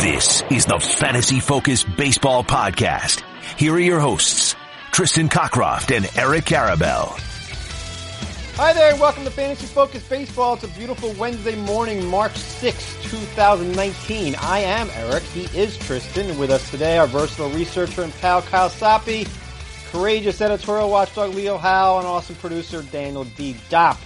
This is the Fantasy Focus Baseball Podcast. Here are your hosts, Tristan Cockcroft and Eric Karabell. Hi there, and welcome to Fantasy Focus Baseball. It's a beautiful Wednesday morning, March 6, 2019. I am Eric. He is Tristan. With us today, our versatile researcher and pal Kyle Soppe, courageous editorial watchdog Leo Howe, and awesome producer Daniel D. Dopp.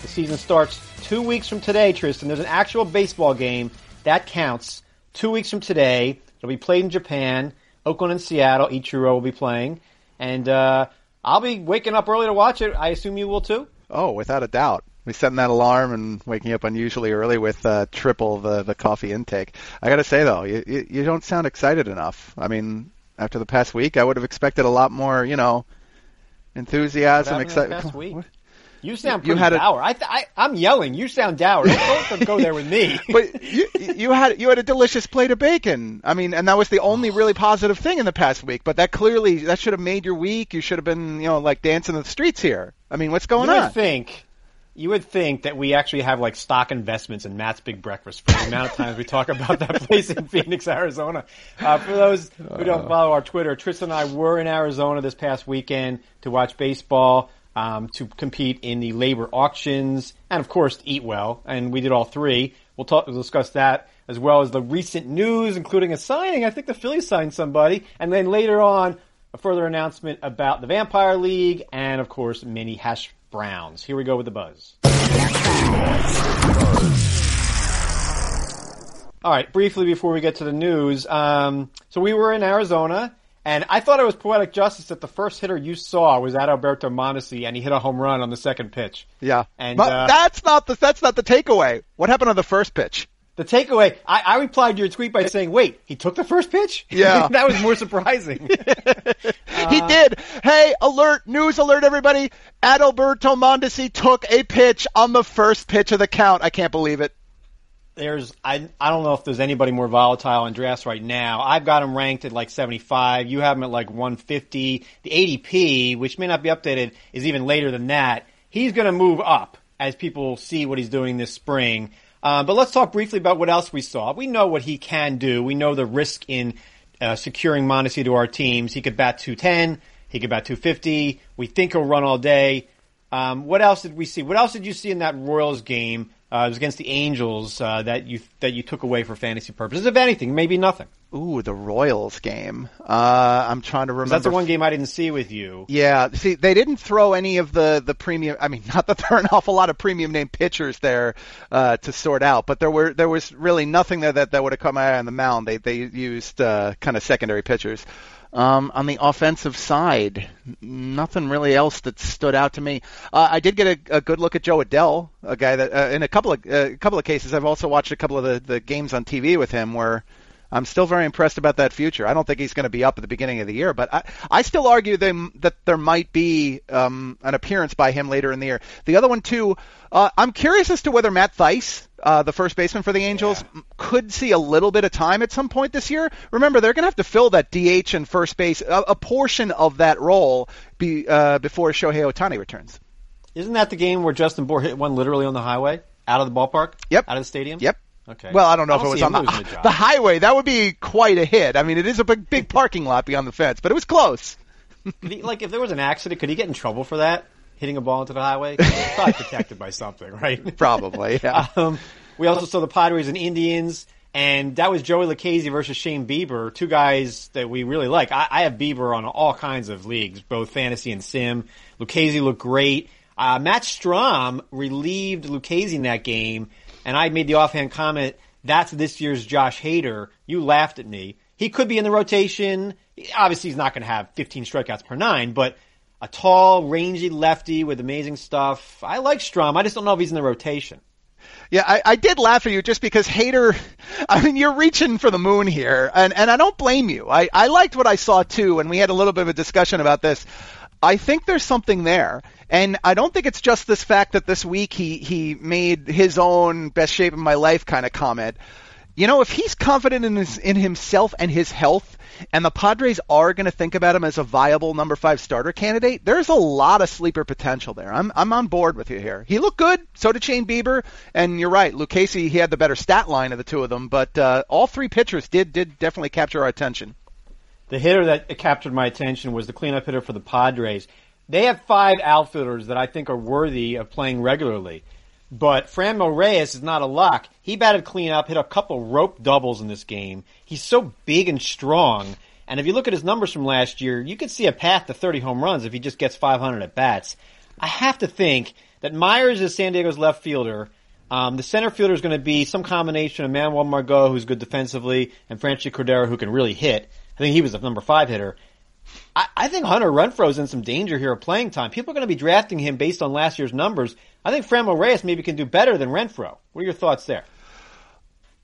The season starts two weeks from today, Tristan. There's an actual baseball game that counts two weeks from today. It'll be played in Japan. Oakland and Seattle. Ichiro will be playing. And uh, I'll be waking up early to watch it. I assume you will too? Oh, without a doubt. We setting that alarm and waking up unusually early with uh, triple the, the coffee intake. I got to say though, you, you you don't sound excited enough. I mean, after the past week, I would have expected a lot more, you know, enthusiasm, excitement. Past week? You sound You had a- dour. I, th- I, I'm yelling. You sound dour. Don't go there with me. but you you had you had a delicious plate of bacon. I mean, and that was the only really positive thing in the past week. But that clearly that should have made your week. You should have been you know like dancing in the streets here. I mean, what's going you on? would think you would think that we actually have like stock investments in Matt's Big Breakfast for the amount of times we talk about that place in Phoenix, Arizona. Uh, for those who don't follow our Twitter, Tristan and I were in Arizona this past weekend to watch baseball, um, to compete in the labor auctions, and of course to eat well. And we did all three. We'll talk, we'll discuss that as well as the recent news, including a signing. I think the Phillies signed somebody, and then later on a further announcement about the Vampire League, and of course, mini hash browns. Here we go with the buzz. All right, briefly before we get to the news, um, so we were in Arizona, and I thought it was poetic justice that the first hitter you saw was Adalberto Mondesi, and he hit a home run on the second pitch. yeah, And, but uh, that's not the that's not the takeaway. What happened on the first pitch? The takeaway, I, I replied to your tweet by saying, "Wait, he took the first pitch? Yeah. that was more surprising." he uh, did. Hey, alert! News alert! Everybody! Adalberto Mondesi took a pitch on the first pitch of the count. I can't believe it. there's I I don't know if there's anybody more volatile in drafts right now. I've got him ranked at like 75. You have him at like 150. The ADP, which may not be updated, is even later than that. He's going to move up as people see what he's doing this spring. Uh, but let's talk briefly about what else we saw. We know what he can do. We know the risk in uh, securing Mondesi to our teams. He could bat 210. He could bat 250. We think he'll run all day. Um, what else did we see? What else did you see in that Royals game? Uh, it was against the Angels uh, that you that you took away for fantasy purposes. If anything, maybe nothing. Ooh, the Royals game. Uh, I'm trying to remember. That's the one game I didn't see with you. Yeah, see, they didn't throw any of the the premium. I mean, not that there are an awful lot of premium name pitchers there uh, to sort out, but there were there was really nothing there that that would have come out on the mound. They they used uh, kind of secondary pitchers. Um, on the offensive side, nothing really else that stood out to me. Uh, I did get a, a good look at Jo Adell, a guy that uh, in a couple of uh, a couple of cases I've also watched a couple of the, the games on TV with him where I'm still very impressed about that future. I don't think he's going to be up at the beginning of the year, but I, I still argue them, that there might be um, an appearance by him later in the year. The other one too, uh, I'm curious as to whether Matt Thaiss, uh, the first baseman for the Angels, m could see a little bit of time at some point this year. Remember, they're going to have to fill that DH and first base, a, a portion of that role, be, uh, before Shohei Ohtani returns. Isn't that the game where Justin Bour hit one literally on the highway out of the ballpark? Yep. Out of the stadium. Yep. Okay. Well, I don't know if it was on the, the the highway. That would be quite a hit. I mean, it is a big, big parking lot beyond the fence, but it was close. He- like if there was an accident, could he get in trouble for that? Hitting a ball into the highway? Probably protected by something, right? Probably, yeah. Um, we also saw the Padres and Indians, and that was Joey Lucchesi versus Shane Bieber, two guys that we really like. I, I have Bieber on all kinds of leagues, both fantasy and sim. Lucchesi looked great. Uh, Matt Strahm relieved Lucchesi in that game, and I made the offhand comment, that's this year's Josh Hader. You laughed at me. He could be in the rotation. Obviously, he's not going to have 15 strikeouts per nine, but a tall, rangy lefty with amazing stuff. I like Strahm. I just don't know if he's in the rotation. Yeah, I, I did laugh at you just because Hader. I mean, you're reaching for the moon here, and and I don't blame you. I I liked what I saw too, and we had a little bit of a discussion about this. I think there's something there. And I don't think it's just this fact that this week he, he made his own best shape of my life kind of comment. You know, if he's confident in his, in himself and his health, and the Padres are going to think about him as a viable number five starter candidate, there's a lot of sleeper potential there. I'm I'm on board with you here. He looked good, so did Shane Bieber, and you're right, Lucchesi he had the better stat line of the two of them, but uh, all three pitchers did did definitely capture our attention. The hitter that captured my attention was the cleanup hitter for the Padres. They have five outfielders that I think are worthy of playing regularly. But Franmil Reyes is not a lock. He batted cleanup, hit a couple rope doubles in this game. He's so big and strong. And if you look at his numbers from last year, you could see a path to 30 home runs if he just gets 500 at bats. I have to think that Myers is San Diego's left fielder. Um, the center fielder is going to be some combination of Manuel Margot, who's good defensively, and Franchy Cordero, who can really hit. I think he was the number five hitter. I, I think Hunter Renfroe's in some danger here of playing time. People are going to be drafting him based on last year's numbers. I think Franmil Reyes maybe can do better than Renfroe. What are your thoughts there?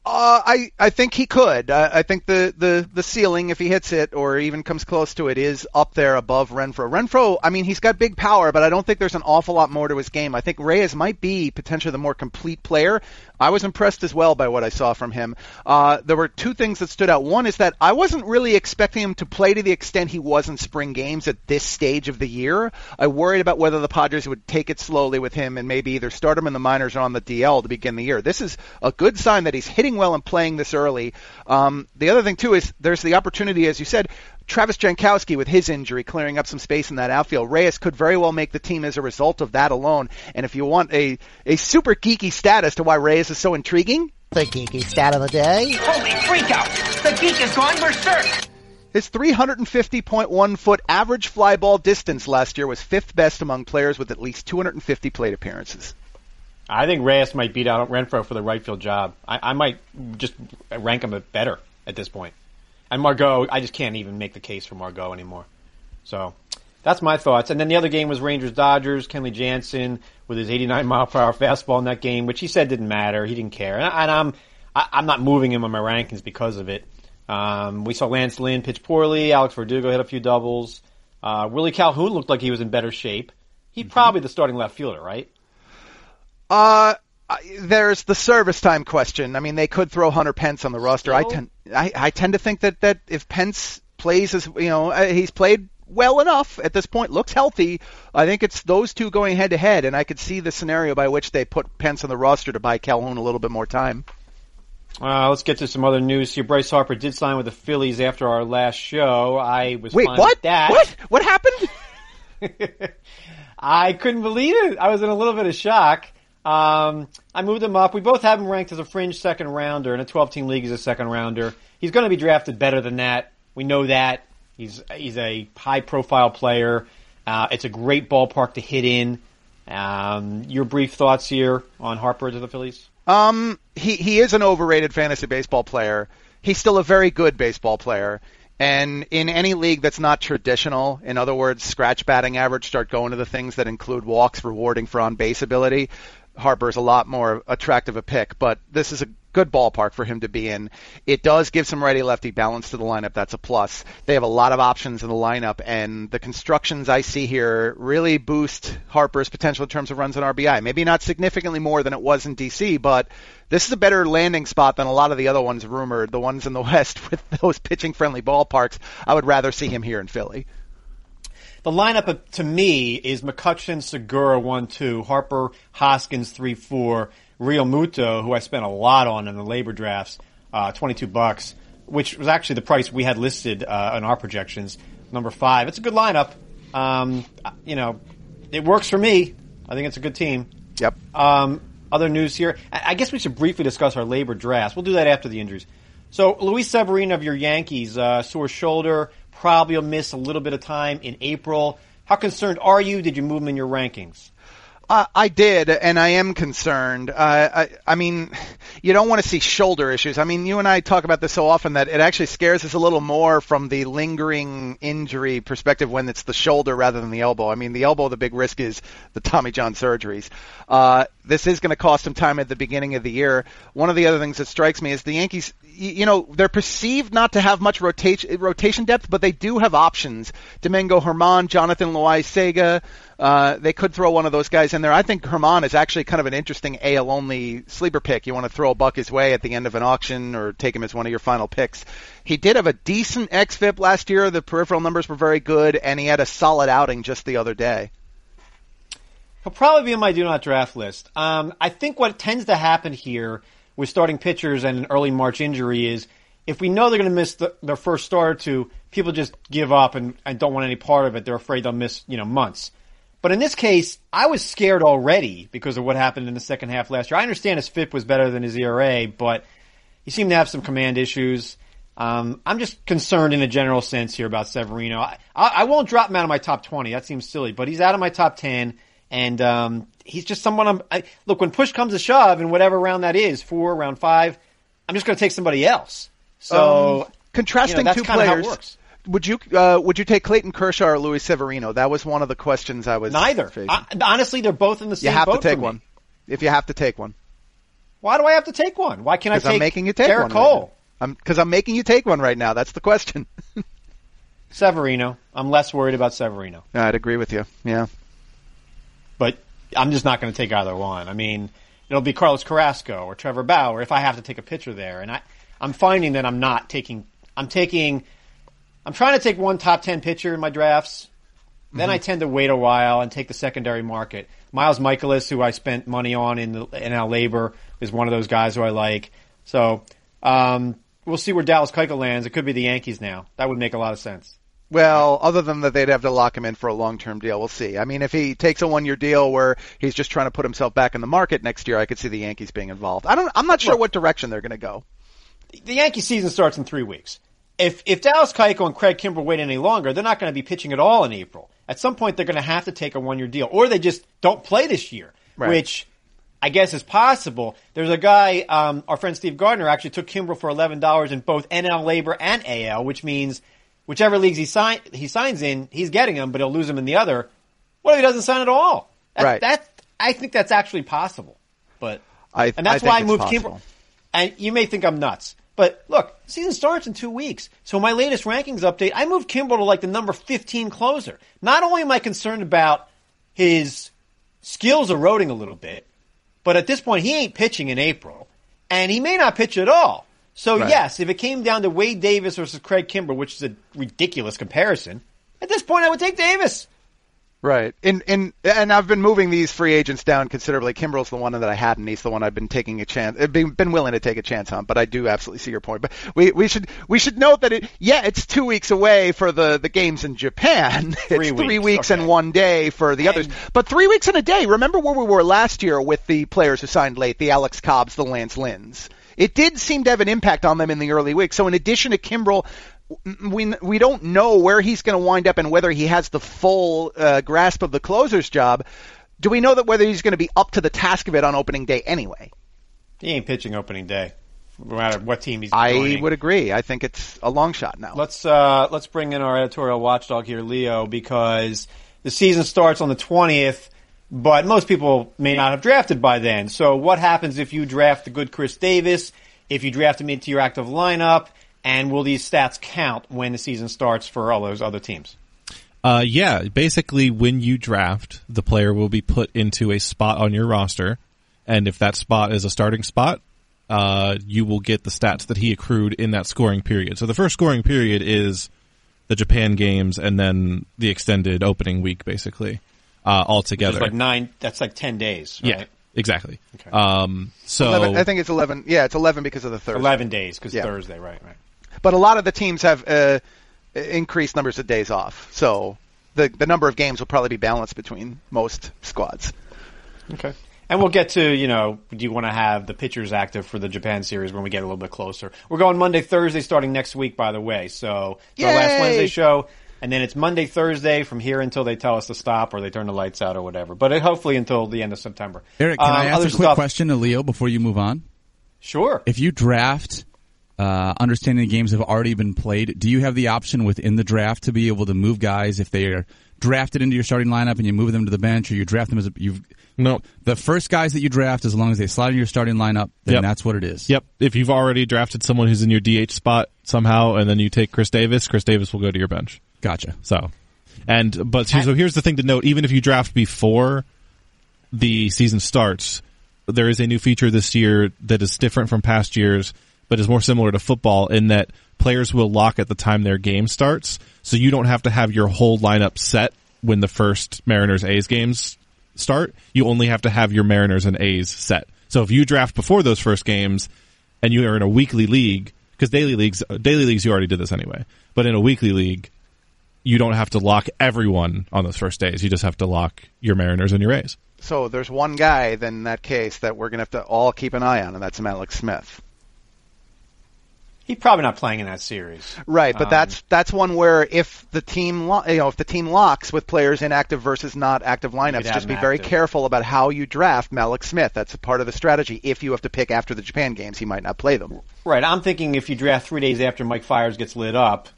Uh, I I think he could. Uh, I think the, the the ceiling, if he hits it or even comes close to it, is up there above Renfro. Renfroe, I mean, he's got big power, but I don't think there's an awful lot more to his game. I think Reyes might be potentially the more complete player. I was impressed as well by what I saw from him. Uh, there were two things that stood out. One is that I wasn't really expecting him to play to the extent he was in spring games at this stage of the year. I worried about whether the Padres would take it slowly with him and maybe either start him in the minors or on the DL to begin the year. This is a good sign that he's hitting well and playing this early. Um, the other thing too is there's the opportunity, as you said, Travis Jankowski with his injury clearing up some space in that outfield. Reyes could very well make the team as a result of that alone. And if you want a, a super geeky stat as to why Reyes is so intriguing, the geeky stat of the day. Holy freakout! The geek is gone berserk! His 350.1 foot average fly ball distance last year was fifth best among players with at least 250 plate appearances. I think Reyes might beat out Renfroe for the right field job. I, I might just rank him better at this point. And Margot, I just can't even make the case for Margot anymore. So that's my thoughts. And then the other game was Rangers Dodgers. Kenley Jansen with his 89 mile per hour fastball in that game, which he said didn't matter. He didn't care, and, I, and I'm I, I'm not moving him on my rankings because of it. Um, we saw Lance Lynn pitch poorly. Alex Verdugo hit a few doubles. Uh, Willie Calhoun looked like he was in better shape. He's mm-hmm. probably the starting left fielder, right? Uh, there's the service time question. I mean, they could throw Hunter Pence on the roster. I tend I, I tend to think that that if Pence plays as you know uh, he's played well enough at this point, looks healthy. I think it's those two going head to head, and I could see the scenario by which they put Pence on the roster to buy Calhoun a little bit more time. Uh, let's get to some other news here. Bryce Harper did sign with the Phillies after our last show. I was wait, what? that. What? What happened? I couldn't believe it. I was in a little bit of shock. Um, I moved him up. We both have him ranked as a fringe second rounder. In a 12 team league, he's a second rounder. He's going to be drafted better than that. We know that. He's, he's a high profile player. Uh, it's a great ballpark to hit in. Um, your brief thoughts here on Harper to the Phillies? Um, he, he is an overrated fantasy baseball player. He's still a very good baseball player. And in any league that's not traditional, in other words, scratch batting average, start going to the things that include walks rewarding for on base ability. Harper's a lot more attractive a pick, but this is a good ballpark for him to be in. It does give some righty lefty balance to the lineup. That's a plus. They have a lot of options in the lineup, and the constructions I see here really boost Harper's potential in terms of runs and RBI. Maybe not significantly more than it was in DC, but this is a better landing spot than a lot of the other ones rumored, the ones in the West with those pitching friendly ballparks. I would rather see him here in Philly. The lineup to me is McCutchen, Segura, 1-2, Harper, Hoskins, 3-4, Realmuto, who I spent a lot on in the labor drafts, uh, 22 bucks, which was actually the price we had listed uh, in our projections, number five. It's a good lineup. Um, you know, it works for me. I think it's a good team. Yep. Um, other news here. I guess we should briefly discuss our labor drafts. We'll do that after the injuries. So Luis Severino of your Yankees, uh, sore shoulder, probably will miss a little bit of time in April. How concerned are you? Did you move him in your rankings? I did, and I am concerned. Uh, I, I mean, you don't want to see shoulder issues. I mean, you and I talk about this so often that it actually scares us a little more from the lingering injury perspective when it's the shoulder rather than the elbow. I mean, the elbow, the big risk is the Tommy John surgeries. Uh, this is going to cost him time at the beginning of the year. One of the other things that strikes me is the Yankees, you know, they're perceived not to have much rotation, rotation depth, but they do have options. Domingo German, Jonathan Loáisiga, uh, they could throw one of those guys in there. I think German is actually kind of an interesting AL only sleeper pick. You want to throw a buck his way at the end of an auction or take him as one of your final picks. He did have a decent xFIP last year. The peripheral numbers were very good, and he had a solid outing just the other day. He'll probably be in my do not draft list. Um, I think what tends to happen here with starting pitchers and an early March injury is if we know they're going to miss the, their first start or two, people just give up and, and don't want any part of it. They're afraid they'll miss, you know, months. But in this case, I was scared already because of what happened in the second half last year. I understand his FIP was better than his ERA, but he seemed to have some command issues. Um, I'm just concerned in a general sense here about Severino. I, I, I, won't drop him out of my top 20. That seems silly, but he's out of my top 10. And um, he's just someone I'm. I, look, when push comes to shove, in whatever round that is, four, round five, I'm just going to take somebody else. So um, contrasting you know, two players. Would you uh, would you take Clayton Kershaw or Luis Severino? That was one of the questions I was neither. I, honestly, they're both in the same. You have to take one. If you have to take one. Why do I have to take one? Why can't I take? I'm making you take Gerrit one. Cole. Right I'm because I'm making you take one right now. That's the question. Severino. I'm less worried about Severino. I'd agree with you. Yeah but I'm just not going to take either one. I mean, it'll be Carlos Carrasco or Trevor Bauer if I have to take a pitcher there. And I, I'm finding that I'm not taking, I'm taking, I'm trying to take one top 10 pitcher in my drafts. Then mm-hmm. I tend to wait a while and take the secondary market. Miles Mikolas, who I spent money on in the NL labor, is one of those guys who I like. So, um, we'll see where Dallas Keuchel lands. It could be the Yankees now. That would make a lot of sense. Well, other than that, they'd have to lock him in for a long-term deal. We'll see. I mean, if he takes a one-year deal where he's just trying to put himself back in the market next year, I could see the Yankees being involved. I don't. I'm not sure Look, what direction they're going to go. The Yankee season starts in three weeks. If if Dallas Keuchel and Craig Kimbrel wait any longer, they're not going to be pitching at all in April. At some point, they're going to have to take a one-year deal, or they just don't play this year, right. which I guess is possible. There's a guy, um, our friend Steve Gardner actually took Kimbrel for eleven dollars in both NL labor and AL, which means whichever leagues he sign he signs in, he's getting them, but he'll lose them in the other. What if he doesn't sign at all? That, right. That I think that's actually possible, but I, and that's I why I moved Kimbrel. And you may think I'm nuts, but look, season starts in two weeks. So my latest rankings update, I moved Kimbrel to like the number 15 closer. Not only am I concerned about his skills eroding a little bit, but at this point he ain't pitching in April, and he may not pitch at all. So right. yes, if it came down to Wade Davis versus Craig Kimbrel, which is a ridiculous comparison, at this point I would take Davis. Right. In in and I've been moving these free agents down considerably. Kimbrel's the one that I hadn't. He's the one I've been taking a chance, uh, been, been willing to take a chance on. But I do absolutely see your point. But we we should we should note that it yeah it's two weeks away for the the games in Japan. Three it's weeks. three weeks okay. and one day for the and others. But three weeks and a day. Remember where we were last year with the players who signed late, the Alex Cobbs, the Lance Lynns it did seem to have an impact on them in the early weeks. So in addition to Kimbrel, we we don't know where he's going to wind up and whether he has the full uh, grasp of the closer's job. Do we know that whether he's going to be up to the task of it on opening day anyway? He ain't pitching opening day, no matter what team he's. I joining. would agree. I think it's a long shot now. Let's uh, let's bring in our editorial watchdog here, Leo, because the season starts on the twentieth but most people may not have drafted by then. So what happens if you draft the good Chris Davis, if you draft him into your active lineup, and will these stats count when the season starts for all those other teams? Uh, yeah, basically when you draft, the player will be put into a spot on your roster, and if that spot is a starting spot, uh, you will get the stats that he accrued in that scoring period. So the first scoring period is the Japan games and then the extended opening week, basically uh, altogether. like nine. That's like ten days. Right? Yeah, exactly. Okay. Um, so 11, I think it's eleven. Yeah, it's eleven because of the Thursday. Eleven days because yeah. Thursday. Right, right. But a lot of the teams have uh, increased numbers of days off, so the the number of games will probably be balanced between most squads. Okay. And we'll get to, you know, do you want to have the pitchers active for the Japan series when we get a little bit closer? We're going Monday, Thursday starting next week, by the way. So, it's our last Wednesday show and then it's Monday, Thursday from here until they tell us to stop or they turn the lights out or whatever. But hopefully until the end of September. Eric, can um, I ask a quick stuff, question to Leo before you move on? Sure. If you draft, uh, understanding the games have already been played, do you have the option within the draft to be able to move guys if they are drafted into your starting lineup and you move them to the bench, or you draft them as a, you've No. the first guys that you draft, as long as they slide in your starting lineup, then Yep. that's what it is. Yep. If you've already drafted someone who's in your DH spot somehow, and then you take Chris Davis, Chris Davis will go to your bench. Gotcha. So, and but so here's the thing to note: even if you draft before the season starts, there is a new feature this year that is different from past years, but is more similar to football in that players will lock at the time their game starts, so you don't have to have your whole lineup set when the first Mariners A's games start. You only have to have your Mariners and A's set. So if you draft before those first games and you are in a weekly league, because daily leagues, daily leagues, you already did this anyway, but in a weekly league, you don't have to lock everyone on those first days. You just have to lock your Mariners and your A's. So there's one guy then in that case that we're going to have to all keep an eye on, and that's Mallex Smith. He's probably not playing in that series. Right, but Um, that's that's one where if the team lo- you know if the team locks with players in active versus not active lineups, just be very active. careful about how you draft Mallex Smith. That's a part of the strategy. If you have to pick after the Japan games, he might not play them. Right. I'm thinking if you draft three days after Mike Fiers gets lit up,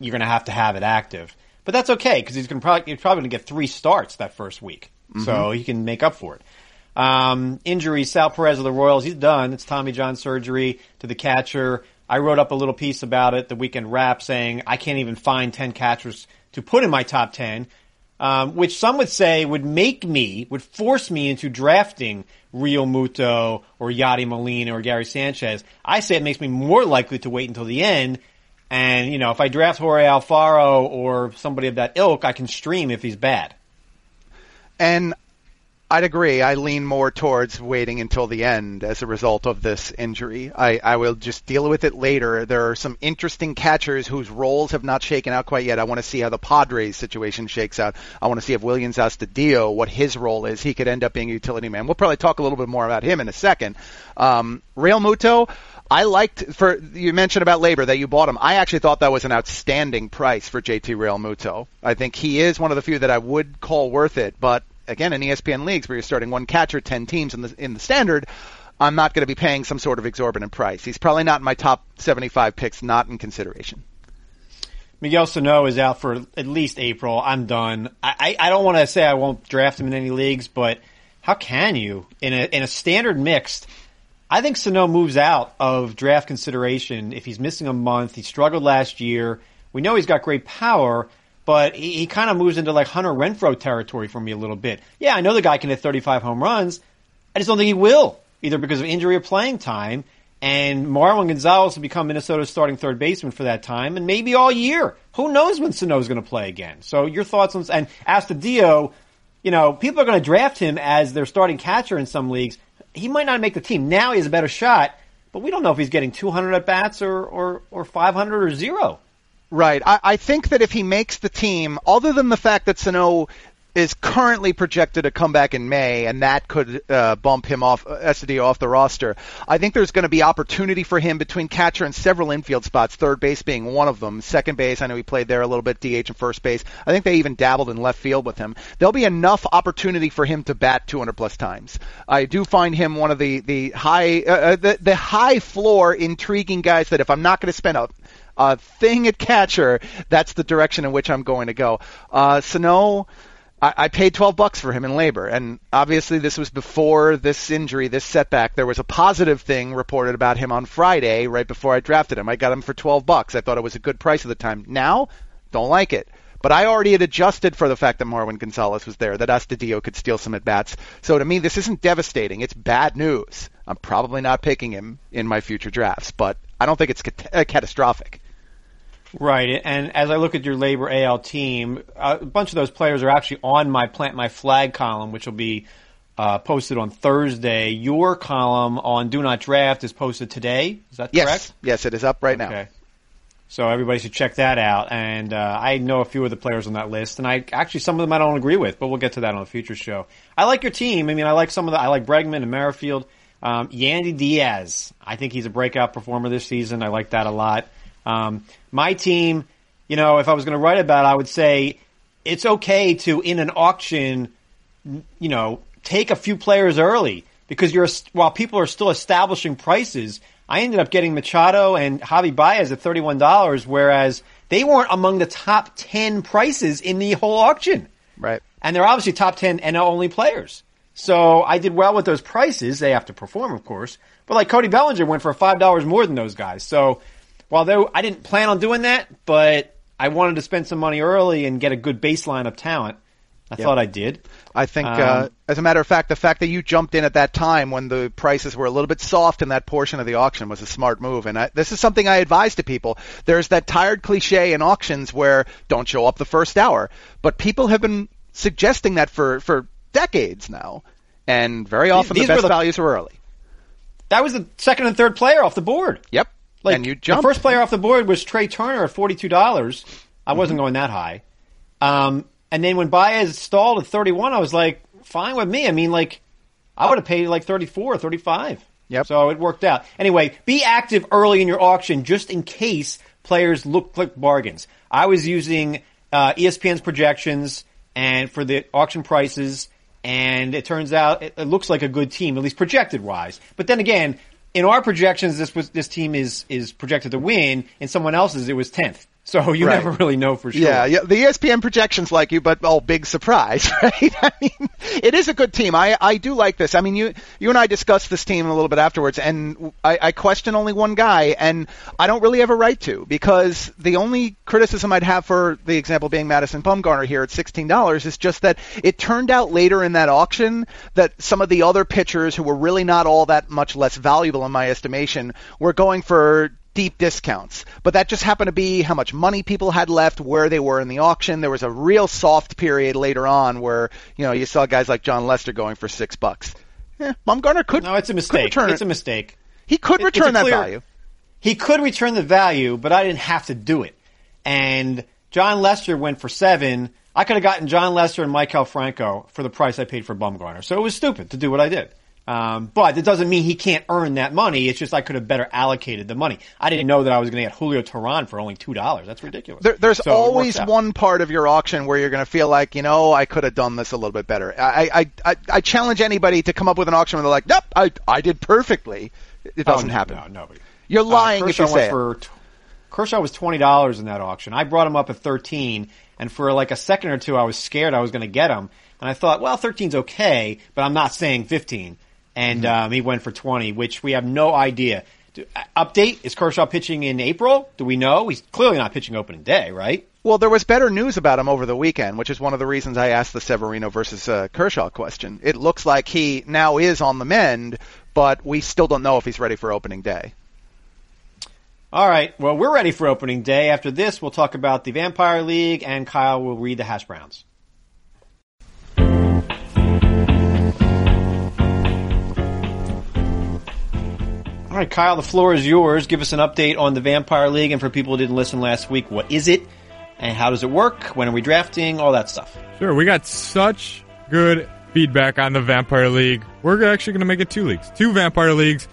you're going to have to have it active. But that's okay because he's going to probably he's probably going to get three starts that first week, so he can make up for it. Um, injuries: Sal Perez of the Royals, he's done. It's Tommy John surgery to the catcher. I wrote up a little piece about it, the weekend wrap, saying I can't even find ten catchers to put in my top ten. Um, which some would say would make me, would force me into drafting Realmuto or Yadi Molina or Gary Sanchez. I say it makes me more likely to wait until the end. And, you know, if I draft Jorge Alfaro or somebody of that ilk, I can stream if he's bad. And I'd agree. I lean more towards waiting until the end as a result of this injury. I, I will just deal with it later. There are some interesting catchers whose roles have not shaken out quite yet. I want to see how the Padres situation shakes out. I want to see if Williams Astudillo, what his role is. He could end up being a utility man. We'll probably talk a little bit more about him in a second. Um, Realmuto, I liked for you mentioned about labor that you bought him. I actually thought that was an outstanding price for JT Realmuto. I think he is one of the few that I would call worth it, but again in ESPN leagues where you're starting one catcher, ten teams in the in the standard, I'm not going to be paying some sort of exorbitant price. He's probably not in my top 75 picks, not in consideration. Miguel Sano is out for at least April. I'm done. I, I, I don't want to say I won't draft him in any leagues, but how can you in a in a standard mixed? I think Sano moves out of draft consideration if he's missing a month. He struggled last year. We know he's got great power, but he, he kind of moves into like Hunter Renfroe territory for me a little bit. Yeah, I know the guy can hit 35 home runs. I just don't think he will, either because of injury or playing time. And Marwin Gonzalez will become Minnesota's starting third baseman for that time, and maybe all year. Who knows when Sano's going to play again? So your thoughts on and Astudillo, you know, people are going to draft him as their starting catcher in some leagues. He might not make the team. Now he has a better shot, but we don't know if he's getting 200 at bats or, or, or 500 or zero. Right. I, I think that if he makes the team, other than the fact that Sano is currently projected to come back in May, and that could uh, bump him off uh, Astudillo off the roster. I think there's going to be opportunity for him between catcher and several infield spots. Third base being one of them. Second base, I know he played there a little bit. DH and first base. I think they even dabbled in left field with him. There'll be enough opportunity for him to bat 200 plus times. I do find him one of the the high uh, uh, the the high floor intriguing guys that if I'm not going to spend a a thing at catcher, that's the direction in which I'm going to go. Uh, Sano, I, I paid 12 bucks for him in labor, and obviously this was before this injury, this setback. There was a positive thing reported about him on Friday, right before I drafted him. I got him for 12 bucks. I thought it was a good price at the time. Now, don't like it. But I already had adjusted for the fact that Marwin Gonzalez was there, that Astudillo could steal some at bats. So to me, this isn't devastating. It's bad news. I'm probably not picking him in my future drafts, but I don't think it's cat- catastrophic. Right, and as I look at your Labor AL team, a bunch of those players are actually on my plant my flag column, which will be uh, posted on Thursday. Your column on Do Not Draft is posted today. Is that Yes, correct? yes, it is up right now. Okay. So everybody should check that out. And uh, I know a few of the players on that list, and I actually some of them I don't agree with, but we'll get to that on a future show. I like your team. I mean, I like some of the I like Bregman and Merrifield. Um, Yandy Diaz, I think he's a breakout performer this season. I like that a lot. Um, my team, you know, if I was going to write about, it, I would say it's okay to in an auction, you know, take a few players early. because you're while people are still establishing prices. I ended up getting Machado and Javi Baez at thirty one dollars, whereas they weren't among the top ten prices in the whole auction. Right. And they're obviously top ten NL only players. So I did well with those prices. They have to perform, of course. But like Cody Bellinger went for five dollars more than those guys. So while though I didn't plan on doing that, but I wanted to spend some money early and get a good baseline of talent. I thought I did. I think, Um, uh, as a matter of fact, the fact that you jumped in at that time when the prices were a little bit soft in that portion of the auction was a smart move. And I, this is something I advise to people. There's that tired cliche in auctions where don't show up the first hour, but people have been suggesting that for for decades now, and very often these the were best the- values are early. That was the second and third player off the board. Yep. Like and you the first player off the board was Trea Turner at forty two dollars. I Mm-hmm. wasn't going that high. Um, and then when Baez stalled at thirty one, I was like, fine with me. I mean, like, I would have paid like 34 or 35. Yep. So it worked out. Anyway, be active early in your auction just in case players look like bargains. I was using uh, ESPN's projections and for the auction prices, and it turns out it, it looks like a good team, at least projected wise. But then again, in our projections, this was this team is is projected to win. In someone else's, it was tenth. So you Right. never really know for sure. Yeah, yeah, the ESPN projections like you, but oh, big surprise, right? I mean, it is a good team. I I do like this. I mean, you you and I discussed this team a little bit afterwards, and I, I question only one guy, and I don't really have a right to because the only criticism I'd have for the example being Madison Bumgarner here at sixteen dollars is just that it turned out later in that auction that some of the other pitchers who were really not all that much less valuable in my estimation were going for deep discounts. But that just happened to be how much money people had left, where they were in the auction. There was a real soft period later on where, you know, you saw guys like Jon Lester going for six bucks. Eh, Bumgarner could. No, it's a mistake. return It's it. a mistake. He could it- return that clear- value. He could return the value, but I didn't have to do it. And Jon Lester went for seven. I could have gotten Jon Lester and Maikel Franco for the price I paid for Bumgarner. So it was stupid to do what I did. Um, but it doesn't mean he can't earn that money. It's just I could have better allocated the money. I didn't know that I was going to get Julio Teheran for only two dollars. That's ridiculous. There, there's So always one part of your auction where you're going to feel like, you know, I could have done this a little bit better. I, I, I, I challenge anybody to come up with an auction where they're like, nope, I, I did perfectly. It Oh, doesn't no, happen. No, nobody. You're Uh, lying if you say went it. Kershaw was twenty dollars in that auction. I brought him up at thirteen, and for like a second or two, I was scared I was going to get him, and I thought, well, 13's okay, but I'm not saying fifteen. And Mm-hmm. um, he went for twenty, which we have no idea. Do, uh, update: Is Kershaw pitching in April? Do we know? He's clearly not pitching opening day, right? Well, there was better news about him over the weekend, which is one of the reasons I asked the Severino versus uh, Kershaw question. It looks like he now is on the mend, but we still don't know if he's ready for opening day. All right. Well, we're ready for opening day. After this, we'll talk about the Vampire League, and Kyle will read the hash browns. All right, Kyle, the floor is yours. Give us an update on the Vampire League, and for people who didn't listen last week, what is it, and how does it work? When are we drafting? All that stuff. Sure, we got such good feedback on the Vampire League. We're actually going to make it two leagues, two Vampire Leagues,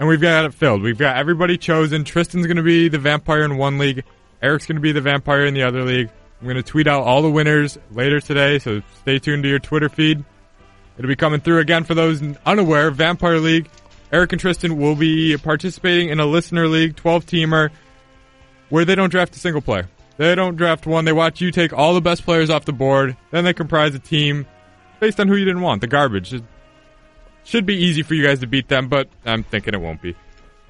and we've got it filled. We've got everybody chosen. Tristan's going to be the Vampire in one league. Eric's going to be the Vampire in the other league. I'm going to tweet out all the winners later today, so stay tuned to your Twitter feed. It'll be coming through again for those unaware. Vampire League. Eric and Tristan will be participating in a listener league, 12 teamer, where they don't draft a single player. They don't draft one. They watch you take all the best players off the board. Then they comprise a team based on who you didn't want. The garbage. It should be easy for you guys to beat them, but I'm thinking it won't be.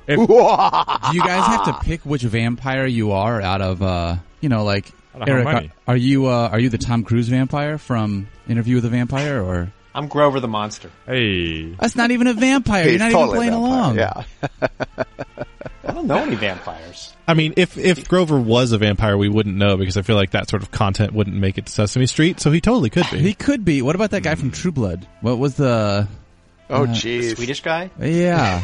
If, Do you guys have to pick which vampire you are out of, uh, you know, like Out of how Eric? Are, are you uh, are you the Tom Cruise vampire from Interview with the Vampire, or I'm Grover the Monster. hey, that's not even a vampire? He's You're not totally even playing along. Yeah. I don't know any vampires. I mean, if if Grover was a vampire, we wouldn't know because I feel like that sort of content wouldn't make it to Sesame Street. So he totally could be. He could be. What about that guy from True Blood? What was the? Oh, Uh, jeez. Swedish guy? Yeah.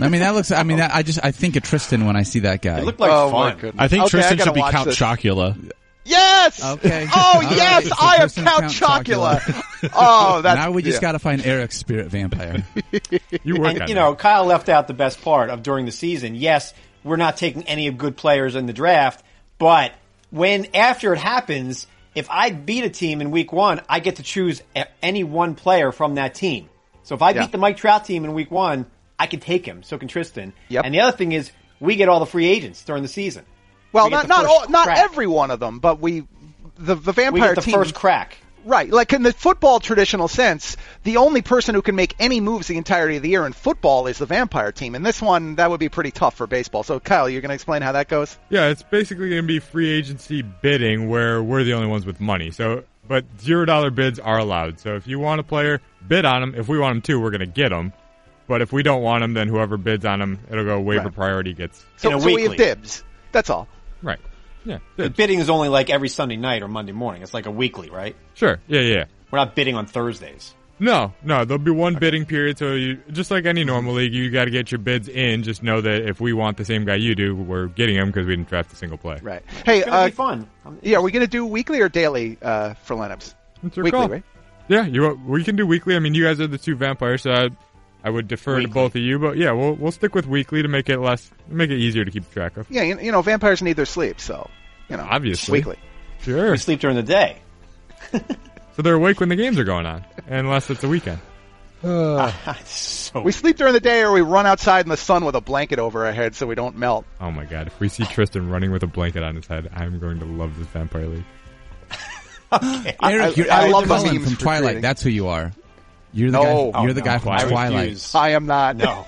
I mean, that looks. I mean, that, I just I think of Tristan when I see that guy. It looked like oh fun. I think Okay, Tristan gotta should be Count this. Chocula. Yes. Okay. Oh All yes, right, I am Count, Count Chocula. oh, that's now we just yeah. got to find Eric's spirit vampire. you work And on you that. know, Kyle left out the best part of during the season. Yes, we're not taking any of good players in the draft, but when after it happens, if I beat a team in week one, I get to choose a- any one player from that team. So if I Yeah. beat the Mike Trout team in week one, I can take him. So can Tristan. Yep. And the other thing is, we get all the free agents during the season. Well, We not not all, not crack. every one of them, but we the the We vampire get the team first crack. Right, like in the football traditional sense, the only person who can make any moves the entirety of the year in football is the vampire team. And this one, that would be pretty tough for baseball. So, Kyle, you're going to explain how that goes? Yeah, it's basically going to be free agency bidding where we're the only ones with money. So, but zero dollar bids are allowed. So if you want a player, bid on him. If we want him too, we're going to get him. But if we don't want him, then whoever bids on him, it'll go waiver Right. priority gets. So, In a so we have dibs. That's all. Right. Yeah. The bidding is only like every Sunday night or Monday morning. It's like a weekly, right? Sure. Yeah, yeah. We're not bidding on Thursdays. No, no, there'll be one bidding period. So you, just like any normal league, you got to get your bids in. Just know that if we want the same guy you do, we're getting him because we didn't draft a single play. Right. Hey, It's uh, be fun. Yeah, are we going to do weekly or daily uh, for Lineups? It's your Weekly, call. right? Yeah, you we can do weekly. I mean, you guys are the two vampires, so I, I would defer to both of you. But yeah, we'll we'll stick with weekly to make it less, make it easier to keep track of. Yeah, you, you know, vampires need their sleep, so, you know, Obviously. weekly. Sure. We sleep during the day. So they're awake when the games are going on, unless it's a weekend. Uh. so We sleep during the day or we run outside in the sun with a blanket over our head so we don't melt. Oh my god! If we see Tristan running with a blanket on his head, I'm going to love this vampire league. Eric, you're I Eric love the Cullen from Twilight. creating. That's who you are. You're the No. guy. You're Oh, the no. guy from I Twilight. refuse. I am not. No,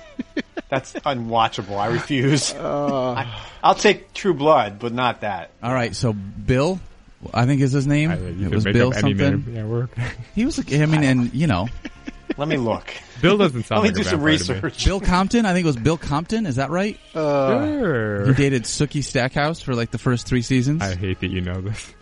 that's unwatchable. I refuse. Uh. I, I'll take True Blood, but not that. All right, so Bill, I think is his name. I, it was Bill something. Yeah. He was. I mean, and you know, Let me look. Bill doesn't sound Let me like do a some vampire to me. research. Bill Compton. I think it was Bill Compton. Is that right? Uh, sure. He dated Sookie Stackhouse for like the first three seasons. I hate that you know this.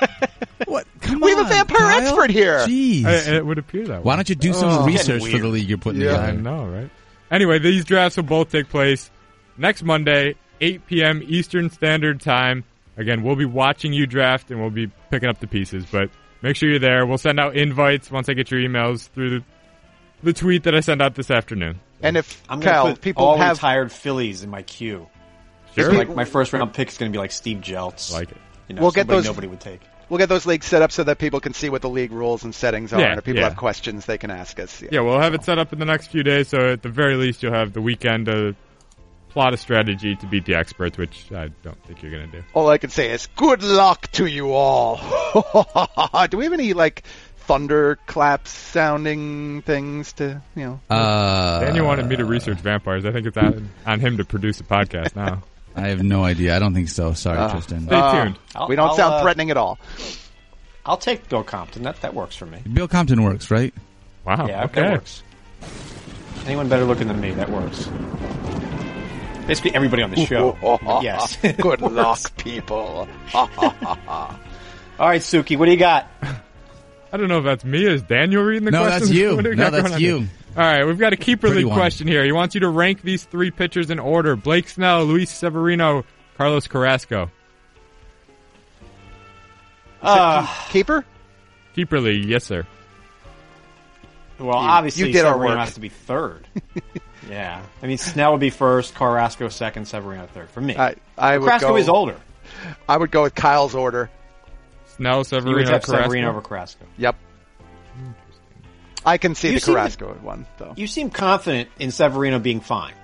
what? Come We have a vampire Kyle. expert here. Jeez. I, it would appear that way. Why don't you do some Oh. research for the league you're putting Yeah. I together? know, right? Anyway, these drafts will both take place next Monday, 8 p.m. Eastern Standard Time. Again, we'll be watching you draft and we'll be picking up the pieces, but make sure you're there. We'll send out invites once I get your emails through the, the tweet that I sent out this afternoon. And if, I'm going Kyle, to put people all have retired Phillies in my queue. Sure. So, like my first round pick is going to be like Steve Jeltz. Like it. you know, We'll get those- nobody would take. We'll get those leagues set up so that people can see what the league rules and settings are, Yeah, and if people yeah. have questions, they can ask us. Yeah, we'll have it set up in the next few days, so at the very least you'll have the weekend to plot a strategy to beat the experts, which I don't think you're going to do. All I can say is good luck to you all. Do we have any like thunderclaps sounding things to you know? Uh, Daniel wanted me to research vampires. I think it's on, on him to produce a podcast now. I have no idea. I don't think so. Sorry, Uh, Tristan. Stay Uh, tuned. I'll- we don't I'll, sound uh, threatening at all. I'll take Bill Compton. That that works for me. Bill Compton works, right? Wow. yeah, okay. that works. Anyone better looking than me? That works. Basically, everybody on the show. yes. good luck, people. All right, Sookie, what do you got? I don't know if that's me. Is Daniel reading the question? No, questions? that's you. What do we No, that's going you. here? All right, we've got a keeper Pretty league one. question here. He wants you to rank these three pitchers in order: Blake Snell, Luis Severino, Carlos Carrasco. Uh, Keeper? Keeper league, yes, sir. well, obviously, you did our Severino work. has to be third. yeah, I mean, Snell would be first, Carrasco second, Severino third for me. I I would Carrasco go. is older. I would go with Kyle's order. Snell, You would Severino, have Carrasco. Severino over Carrasco. Yep. I can see You the seem to- Carrasco one though. You seem confident in Severino being fine.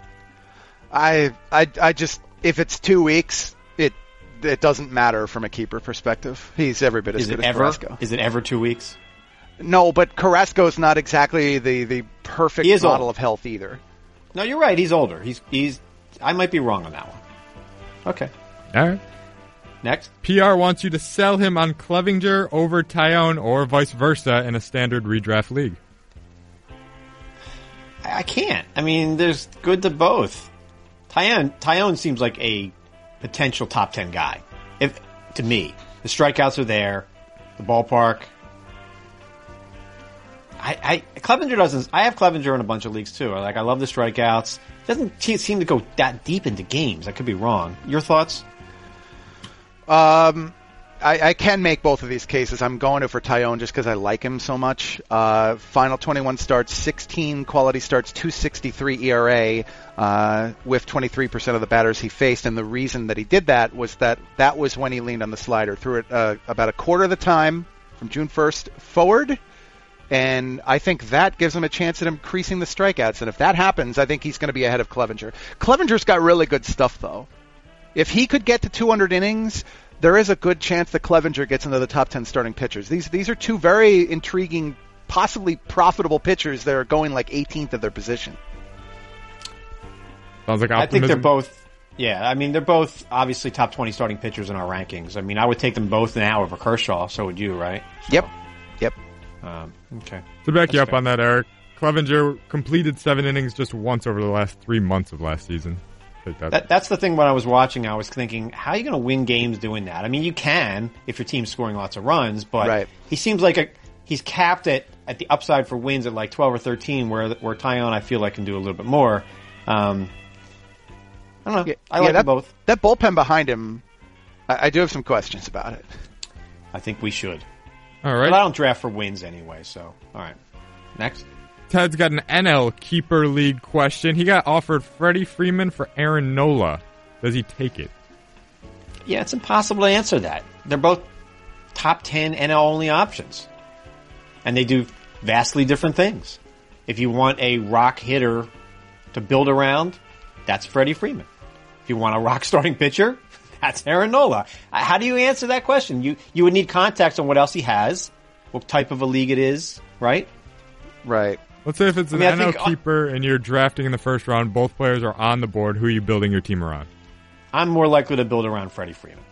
I I I just if it's two weeks, it it doesn't matter from a keeper perspective. He's every bit as Is good it as ever? Carrasco. Is it ever two weeks? No, but Carrasco's not exactly the the perfect is model old. of health either. No, you're right. He's older. He's he's. I might be wrong on that one. Okay. All right. Next. PR wants you to sell him on Clevinger over Taillon or vice versa in a standard redraft league. I can't. I mean, there's good to both. Taillon Taillon seems like a potential top ten guy. If to me, the strikeouts are there, the ballpark. I, I Clevinger doesn't. I have Clevinger in a bunch of leagues too. Like I love the strikeouts. Doesn't seem to go that deep into games. I could be wrong. Your thoughts? Um, I, I can make both of these cases. I'm going to for Taillon just because I like him so much. Uh, final 21 starts, 16 quality starts, 263 ERA, uh, with 23% of the batters he faced. And the reason that he did that was that that was when he leaned on the slider, threw it uh, about a quarter of the time from June 1st forward, And I think that gives him a chance at increasing the strikeouts. And if that happens, I think he's going to be ahead of Clevinger. Clevinger's got really good stuff, though. If he could get to 200 innings, there is a good chance that Clevinger gets into the top 10 starting pitchers. These these are two very intriguing, possibly profitable pitchers that are going like 18th of their position. Sounds like optimism. I think they're both. Yeah, I mean they're both obviously top twenty starting pitchers in our rankings. I mean I would take them both now over Kershaw. So would you, right? Yep. Yep. Um, okay. To back you up fair. on that, Eric, Clevinger completed seven innings just once over the last three months of last season. Take that. That, that's the thing. When I was watching, I was thinking, how are you going to win games doing that? I mean, you can if your team's scoring lots of runs, but Right. he seems like a he's capped at at the upside for wins at like twelve or thirteen, where where Taillon I feel like can do a little bit more. Um, I don't know. Yeah, I yeah, like that, them both. That bullpen behind him, I, I do have some questions about it. I think we should. All right. But I don't draft for wins anyway. So all right, next. Ted's got an NL Keeper League question. He got offered Freddie Freeman for Aaron Nola. Does he take it? Yeah, it's impossible to answer that. They're both top 10 NL only options. And they do vastly different things. If you want a rock hitter to build around, that's Freddie Freeman. If you want a rock starting pitcher, that's Aaron Nola. Uh, How do you answer that question? You, you would need context on what else he has, what type of a league it is, right? Right. Let's say if it's an I mean, I NL keeper and you're drafting in the first round, both players are on the board. Who are you building your team around? I'm more likely to build around Freddie Freeman.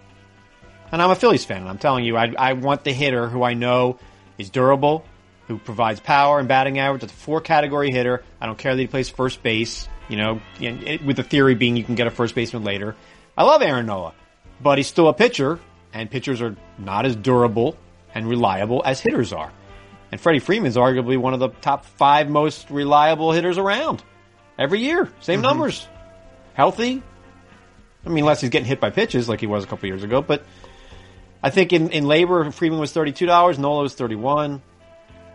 And I'm a Phillies fan, and I'm telling you, I, I want the hitter who I know is durable, who provides power and batting average. It's a four category hitter. I don't care that he plays first base, you know, with the theory being you can get a first baseman later. I love Aaron Nola, but he's still a pitcher, and pitchers are not as durable and reliable as hitters are. And Freddie Freeman's arguably one of the top five most reliable hitters around. Every year, same numbers. Healthy, I mean, unless he's getting hit by pitches like he was a couple years ago. But I think in, in labor, Freeman was thirty two dollars, Nola was thirty one.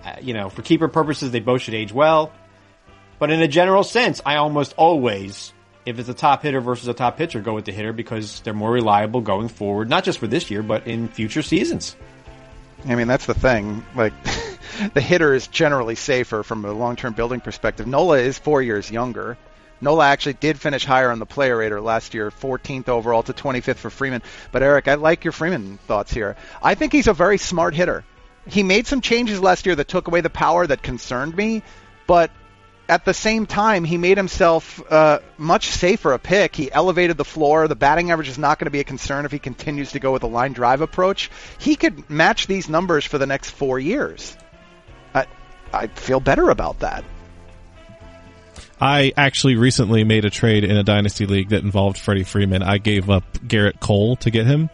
Uh, you know, for keeper purposes, they both should age well. But in a general sense, I almost always, if it's a top hitter versus a top pitcher, go with the hitter because they're more reliable going forward, not just for this year, but in future seasons. I mean, that's the thing. Like, the hitter is generally safer from a long-term building perspective. Nola is four years younger. Nola actually did finish higher on the player rater last year, 14th overall to 25th for Freeman. But Eric, I like your Freeman thoughts here. I think he's a very smart hitter. He made some changes last year that took away the power that concerned me, but at the same time, he made himself uh, much safer a pick. He elevated the floor. The batting average is not going to be a concern if he continues to go with a line drive approach. He could match these numbers for the next four years. I, I feel better about that. I actually recently made a trade in a dynasty league that involved Freddie Freeman. I gave up Gerrit Cole to get him.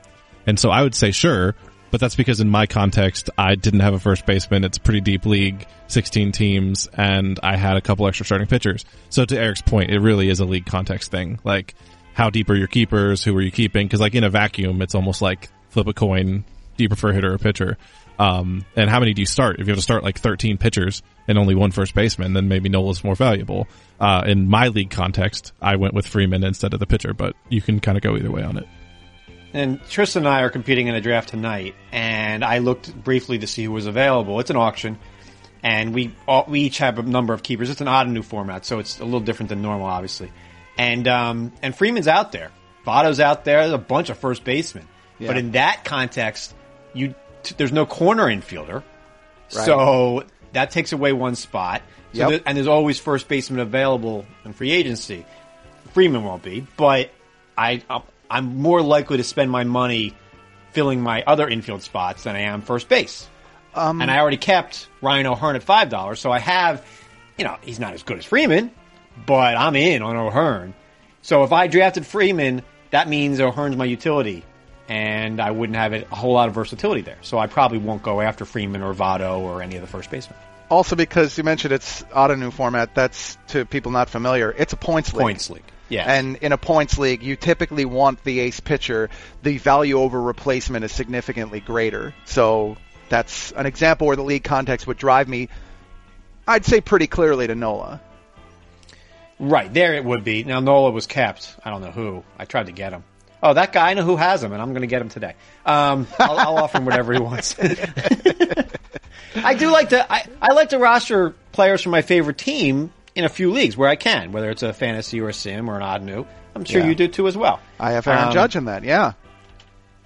And so I would say sure, but that's because in my context, I didn't have a first baseman. It's a pretty deep league, 16 teams, and I had a couple extra starting pitchers. So to Eric's point, it really is a league context thing. Like, how deep are your keepers? Who are you keeping? Cause like in a vacuum, it's almost like flip a coin. Do you prefer hitter or pitcher? Um, and how many do you start? If you have to start like 13 pitchers and only one first baseman, then maybe Nola's more valuable. Uh, in my league context, I went with Freeman instead of the pitcher, but you can kind of go either way on it. And Tristan and I are competing in a draft tonight, and I looked briefly to see who was available. It's an auction, and we all, we each have a number of keepers. It's an Ottoneu format, so it's a little different than normal, obviously. And um, and Freeman's out there, Votto's out there. There's a bunch of first basemen, Yeah. but in that context, you t- there's no corner infielder, so that takes away one spot. So Yep. there- and there's always first baseman available in free agency. Freeman won't be, but I I'm more likely to spend my money filling my other infield spots than I am first base. Um, and I already kept Ryan O'Hearn at five dollars, so I have, you know, he's not as good as Freeman, but I'm in on O'Hearn. So if I drafted Freeman, that means O'Hearn's my utility, and I wouldn't have a whole lot of versatility there. So I probably won't go after Freeman or Votto or any of the first basemen. Also, because you mentioned it's Ottoneu format, that's to people not familiar. It's a points league. Points league, yeah. And in a points league, you typically want the ace pitcher. The value over replacement is significantly greater. So that's an example where the league context would drive me, I'd say pretty clearly to Nola. Right, there it would be. Now Nola was kept. I don't know who. I tried to get him. Oh, that guy, I know who has him, and I'm going to get him today. Um, I'll, I'll offer him whatever he wants. I do like to. I, I like to roster players from my favorite team in a few leagues where I can, whether it's a fantasy or a sim or an Ottoneu. I'm sure Yeah. you do too as well. I have Aaron Um, Judge in that. Yeah.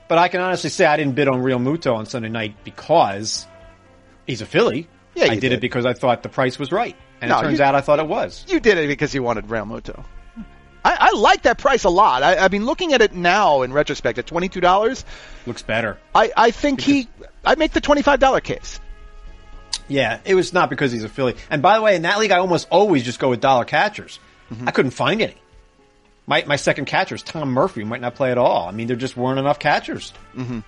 But I can honestly say I didn't bid on Realmuto on Sunday night because he's a Philly. Yeah, I did, did. it because I thought the price was right, and No, it turns you- out I thought it was. You did it because you wanted Realmuto. I, I like that price a lot. I, I mean, looking at it now in retrospect, at twenty two dollars, Looks better. I, I think he. I make the twenty five dollar case. Yeah, it was not because he's a Philly. And by the way, in that league, I almost always just go with dollar catchers. Mm-hmm. I couldn't find any. My my second catcher is Tom Murphy. Might not play at all. I mean, there just weren't enough catchers. Mm-hmm.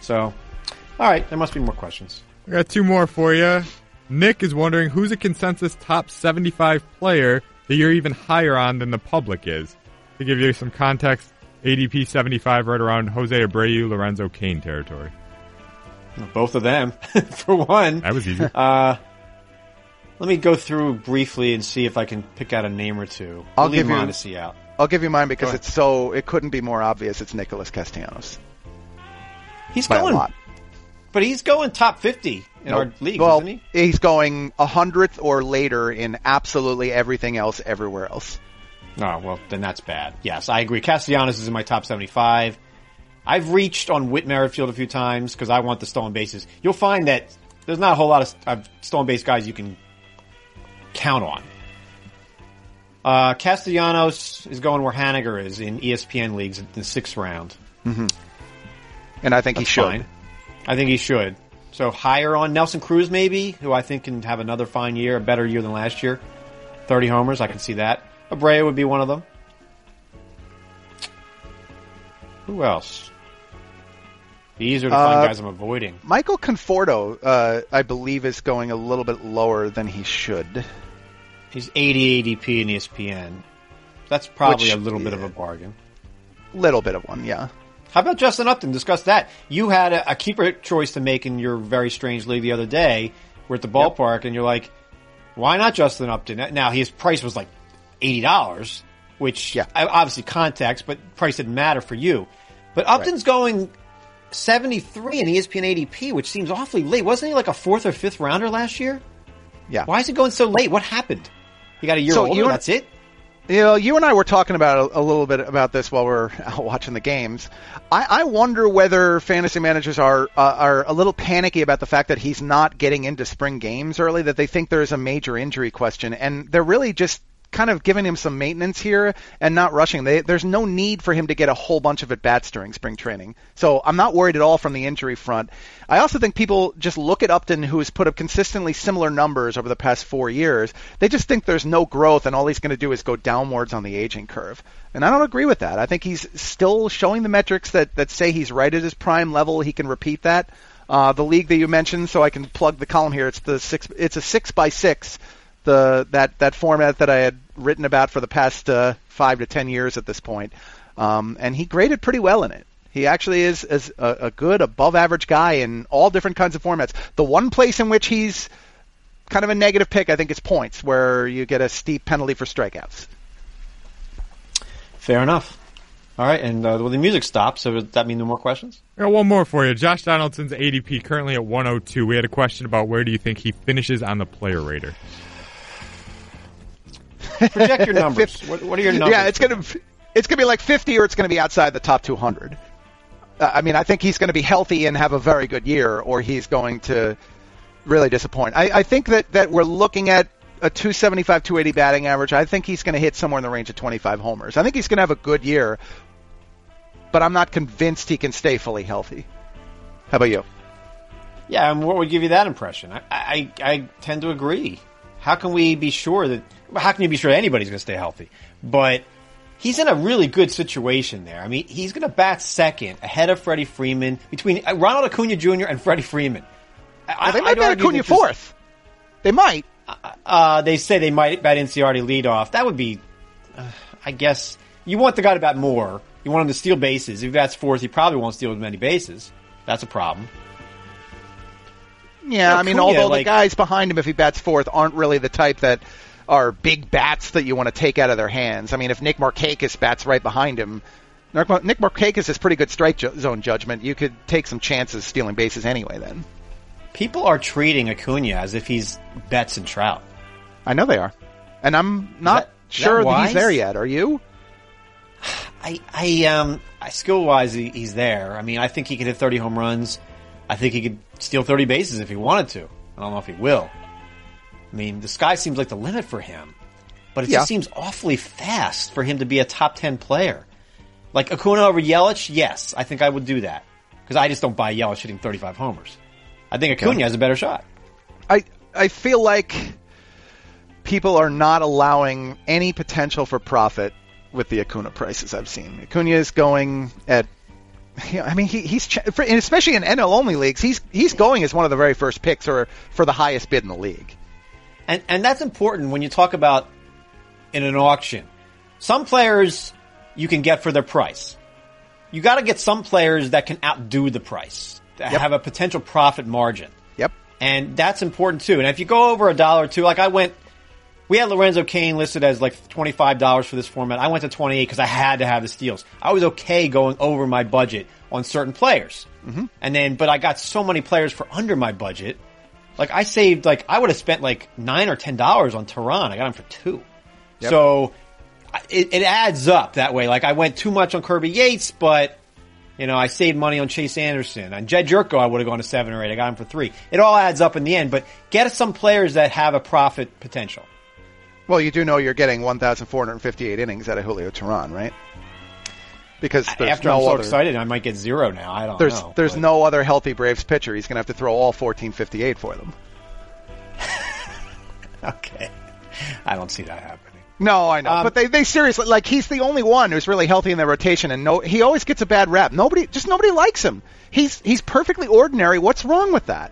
So, all right, there must be more questions. We got two more for you. Nick is wondering who's a consensus top 75 player that you're even higher on than the public is. To give you some context, ADP 75 right around Jose Abreu, Lorenzo Cain territory. Both of them, for one. That was easy. Uh, let me go through briefly and see if I can pick out a name or two. I'll We'll leave give you- Mondesi out. I'll give you mine because it's so it couldn't be more obvious. It's Nicholas Castellanos He's by going, a lot. but he's going top fifty in our league, well, isn't he? he's going a hundredth or later in absolutely everything else everywhere else. Oh, well, then that's bad. Yes, I agree. Castellanos is in my top 75. I've reached on Whit Merrifield a few times because I want the stolen bases. You'll find that there's not a whole lot of uh, stolen base guys you can count on. Uh, Castellanos is going where Haniger is in ESPN leagues in the sixth round. And I think That's he should. fine. I think he should. So higher on Nelson Cruz, maybe, who I think can have another fine year, a better year than last year. 30 homers, I can see that. Abreu would be one of them. Who else? These are the fun Uh, guys I'm avoiding. Michael Conforto, uh, I believe, is going a little bit lower than he should. He's 80 ADP in ESPN. That's probably Which- a little bit of a bargain. Little bit of one, yeah. How about Justin Upton? Discuss that. You had a, a keeper choice to make in your very strange league the other day. We're at the ballpark, and you're like, "Why not Justin Upton?" Now his price was like eighty dollars, which Yeah. Obviously context, but price didn't matter for you. But Upton's going seventy three in ESPN ADP, which seems awfully late. Wasn't he like a fourth or fifth rounder last year? Yeah. Why is he going so late? What happened? He got a year So older. and- that's it. You know, you and I were talking about a, a little bit about this while we're out watching the games. I, I wonder whether fantasy managers are uh, are a little panicky about the fact that he's not getting into spring games early. That they think there is a major injury question, and they're really just kind of giving him some maintenance here and not rushing. They, there's no need for him to get a whole bunch of at bats during spring training. So I'm not worried at all from the injury front. I also think people just look at Upton, who has put up consistently similar numbers over the past four years. They just think there's no growth, and all he's going to do is go downwards on the aging curve. And I don't agree with that. I think he's still showing the metrics that, that say he's right at his prime level. He can repeat that. Uh, the league that you mentioned, so I can plug the column here. It's the six. It's a six by six. The that that format that I had written about for the past uh, five to ten years at this point. Um, and he graded pretty well in it. He actually is, is a, a good above average guy in all different kinds of formats. The one place in which he's kind of a negative pick, I think, is points, where you get a steep penalty for strikeouts. Fair enough. All right, and uh, well, the music stopped. So does that mean no more questions? I got one more for you. Josh Donaldson's ADP currently at 102. We had a question about where do you think he finishes on the player rater? Project your numbers. what, what are your numbers? Yeah, it's gonna it's gonna be like 50 or it's gonna be outside the top 200. Uh, I mean, I think he's going to be healthy and have a very good year, or he's going to really disappoint. I, I think that that we're looking at a 275, 280 batting average. I think he's going to hit somewhere in the range of 25 homers. I think he's going to have a good year, but I'm not convinced he can stay fully healthy. How about you? Yeah, and what would give you that impression? I, I, I tend to agree. How can we be sure that? How can you be sure anybody's going to stay healthy? But he's in a really good situation there. I mean, he's going to bat second ahead of Freddie Freeman between uh, Ronald Acuna Jr. and Freddie Freeman. I, Well, they might bat Acuna fourth. They might. Uh, they say they might bat Inciarte lead off. That would be, uh, I guess, you want the guy to bat more. You want him to steal bases. If he bats fourth, he probably won't steal as many bases. That's a problem. Yeah, No, I mean, Acuna, although the guys behind him, if he bats fourth, aren't really the type that are big bats that you want to take out of their hands. I mean, if Nick Markakis bats right behind him, Nick Mar- Nick Markakis has pretty good strike ju- zone judgment. You could take some chances stealing bases anyway. Then People are treating Acuna as if he's Betts and Trout. I know they are, and I'm not that sure that, he's there yet. Are you? I, I, um, I skill wise, he, he's there. I mean, I think he could hit 30 home runs. I think he could steal 30 bases if he wanted to. I don't know if he will. I mean, the sky seems like the limit for him, but it Yeah. just seems awfully fast for him to be a top 10 player. Like Acuna over Yelich, yes, I think I would do that. Because I just don't buy Yelich hitting 35 homers. I think Acuna has a better shot. I I feel like people are not allowing any potential for profit with the Acuna prices I've seen. Acuna is going at. I mean, he, he's and especially in NL only leagues. He's he's going as one of the very first picks or for the highest bid in the league. And and that's important when you talk about in an auction. Some players you can get for their price. You got to get some players that can outdo the price, that Yep. have a potential profit margin. Yep. And that's important too. And if you go over a dollar or two, like I went, we had Lorenzo Cain listed as like $25 for this format. I went to 28 because I had to have the steals. I was okay going over my budget on certain players. Mm-hmm. And then, but I got so many players for under my budget. Like I saved, like I would have spent like nine or $10 on Teheran. I got him for two. So it, it adds up that way. Like I went too much on Kirby Yates, but you know, I saved money on Chase Anderson. On Jed Gyorko, I would have gone to seven or eight. I got him for three. It all adds up in the end, but get some players that have a profit potential. Well, you do know you're getting 1,458 innings out of Julio Teheran, right? Because there's After no I'm so other, excited, I might get zero now. I don't there's know. there's but- no other healthy Braves pitcher. He's going to have to throw all 1458 for them. Okay. I don't see that happening. No, I know, Um, but they they seriously like he's the only one who's really healthy in their rotation, and no, he always gets a bad rap. Nobody, just nobody likes him. He's he's perfectly ordinary. What's wrong with that?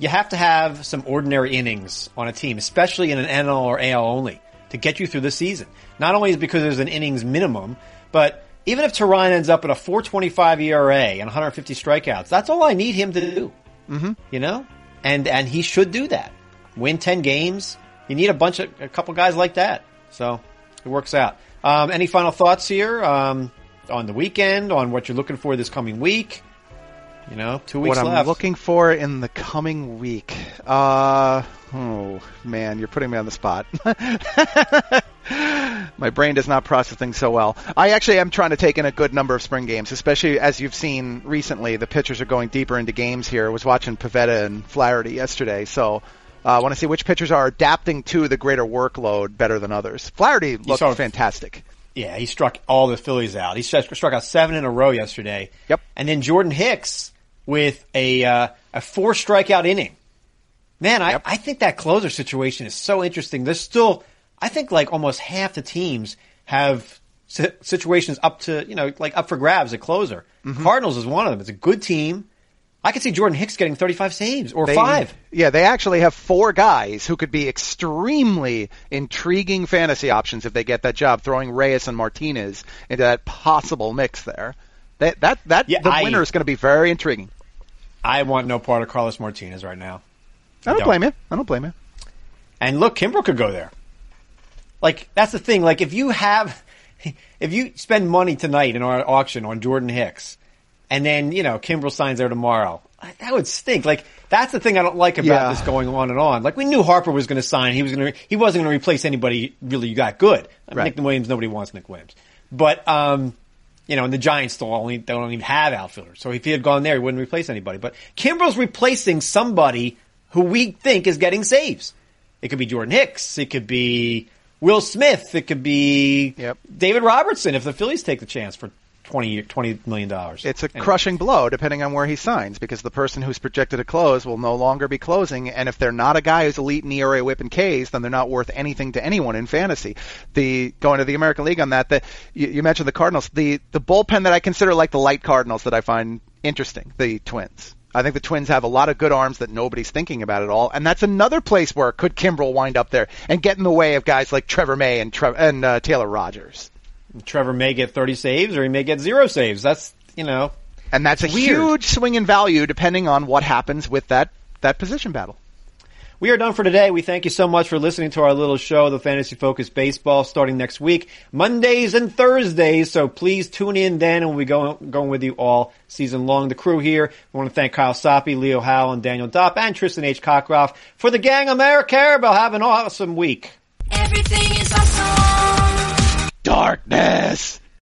You have to have some ordinary innings on a team, especially in an NL or AL only, to get you through the season. Not only is it because there's an innings minimum, but even if Teheran ends up at a 4.25 ERA and 150 strikeouts, that's all I need him to do. Mm-hmm. You know, and and he should do that. Win 10 games. You need a bunch of a couple guys like that. So it works out. Um, any final thoughts here um, on the weekend? On what you're looking for this coming week? You know, two weeks what I'm looking for in the coming week. Uh, oh man, you're putting me on the spot. My brain does not process things so well. I actually am trying to take in a good number of spring games, especially as you've seen recently. The pitchers are going deeper into games here. I was watching Pivetta and Flaherty yesterday, so uh, I want to see which pitchers are adapting to the greater workload better than others. Flaherty looked saw- fantastic. Yeah, he struck all the Phillies out. He struck, struck out seven in a row yesterday. Yep. And then Jordan Hicks with a uh, a four strikeout inning. Man, I, Yep. I think that closer situation is so interesting. There's still, I think like almost half the teams have situations up to, you know, like up for grabs at closer. Mm-hmm. Cardinals is one of them. It's a good team. I could see Jordan Hicks getting 35 saves or They- five. Yeah, they actually have four guys who could be extremely intriguing fantasy options if they get that job, throwing Reyes and Martinez into that possible mix there. That that that Yeah, the I- winner is going to be very intriguing. I want no part of Carlos Martinez right now. I don't, don't. blame you. I don't blame you. And look, Kimbrel could go there. Like that's the thing. Like if you have, if you spend money tonight in our auction on Jordan Hicks, and then you know Kimbrel signs there tomorrow, that would stink. Like that's the thing I don't like about Yeah. this going on and on. Like we knew Harper was going to sign. He was going to. He wasn't going to replace anybody really that good. I mean, Right. Nick Williams. Nobody wants Nick Williams. But um, you know, and the Giants still only they don't even have outfielders. So if he had gone there, he wouldn't replace anybody. But Kimbrel's replacing somebody who we think is getting saves. It could be Jordan Hicks. It could be Will Smith. It could be Yep. David Robertson if the Phillies take the chance for 20, $20 million. It's a crushing blow depending on where he signs because the person who's projected to close will no longer be closing. And if they're not a guy who's elite in ERA, WHIP, and Ks, then they're not worth anything to anyone in fantasy. The going to the American League on that, the, you, you mentioned the Cardinals. The the bullpen that I consider like the light Cardinals that I find interesting, the Twins. I think the Twins have a lot of good arms that nobody's thinking about at all, and that's another place where could Kimbrel wind up there and get in the way of guys like Trevor May and Tre- and uh, Taylor Rogers. Trevor may get 30 saves or he may get zero saves. That's, you know, And that's a Weird. huge swing in value depending on what happens with that, that position battle. We are done for today. We thank you so much for listening to our little show, the Fantasy Focus Baseball, starting next week, Mondays and Thursdays. So please tune in then, and we'll be going, going with you all season long. The crew here, we want to thank Kyle Soppe, Leo Howell, and Daniel Dopp, and Tristan H. Cockcroft. For the gang of Eric Karabell, have an awesome week. Everything is awesome. Darkness.